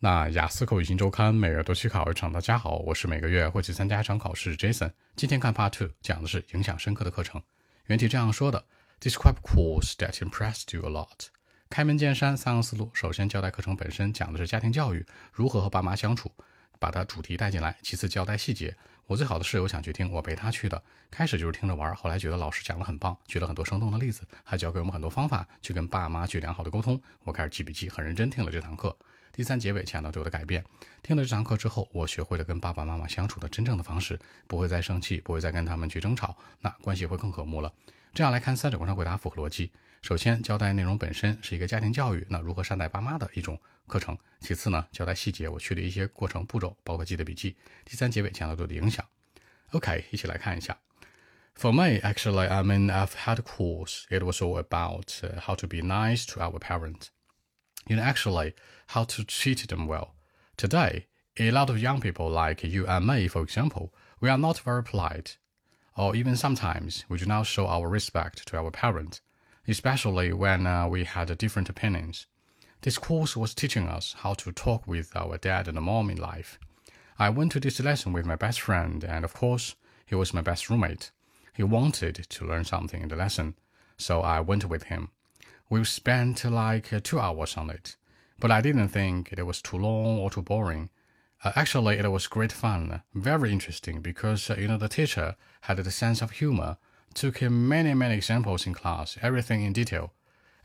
那雅思口语新周刊每月都去考一场。大家好，我是每个月会去参加一场考试 Jason。今天看 Part Two，讲的是影响深刻的课程。原题这样说的：Describe course that impressed you a lot。开门见山，三个思路。首先交代课程本身，讲的是家庭教育，如何和爸妈相处，把它主题带进来。其次交代细节。我最好的室友想去听，我陪他去的。开始就是听着玩，后来觉得老师讲的很棒，举了很多生动的例子，还教给我们很多方法去跟爸妈去良好的沟通。我开始记笔记，很认真听了这堂课。第三结尾强调对我的改变。听了这堂课之后，我学会了跟爸爸妈妈相处的真正的方式，不会再生气，不会再跟他们去争吵，那关系会更和睦了。这样来看，三者关上回答符合逻辑。首先，交代内容本身是一个家庭教育，那如何善待爸妈的一种课程。其次呢，交代细节，我去了一些过程步骤，包括记的笔记。第三结尾强调对我的影响。OK，一起来看一下。For me, actually, I mean, I've had a course. It was all about how to be nice to our parents. Know, actually how to treat them well. Today, a lot of young people like you and me, for example, we are not very polite, or even sometimes we do not show our respect to our parents, especially when uh, we had different opinions. This course was teaching us how to talk with our dad and mom in life. I went to this lesson with my best friend, and of course, he was my best roommate. He wanted to learn something in the lesson, so I went with him. We spent like uh, two hours on it, but I didn't think it was too long or too boring. Uh, actually, it was great fun, very interesting because uh, you know the teacher had the sense of humor, took many many examples in class, everything in detail.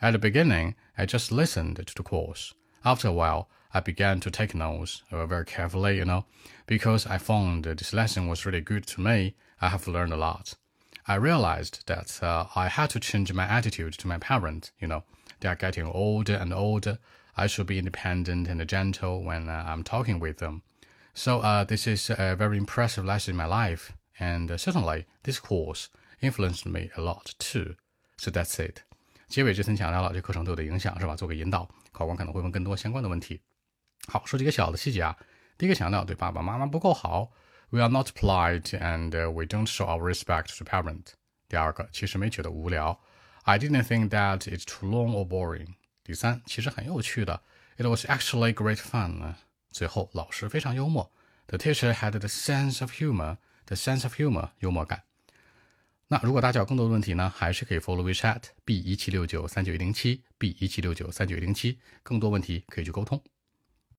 At the beginning, I just listened to the course. After a while, I began to take notes uh, very carefully, you know, because I found this lesson was really good to me. I have learned a lot. I realized that uh, I had to change my attitude to my parents. You know, they are getting older and older. I should be independent and gentle when uh, I'm talking with them. So uh, this is a very impressive lesson in my life, and uh, certainly this course influenced me a lot too. So that's it. 结尾这层强调了这课程对我的影响是吧？做个引导，考官可能会问更多相关的问题。好，说几个小的细节啊。第一个强调对爸爸妈妈不够好。 we are not polite and uh, we don't show our respect to parent. 第二个，其实没觉得无聊。I didn't think that it's too long or boring. 第三，其实很有趣的。It was actually great fun. 最后，老师非常幽默。The teacher had the sense of humor. The sense of humor，幽默感。那如果大家有更多的问题呢，还是可以 follow WeChat B 一七六九三九一零七 B 一七六九三九一零七，更多问题可以去沟通。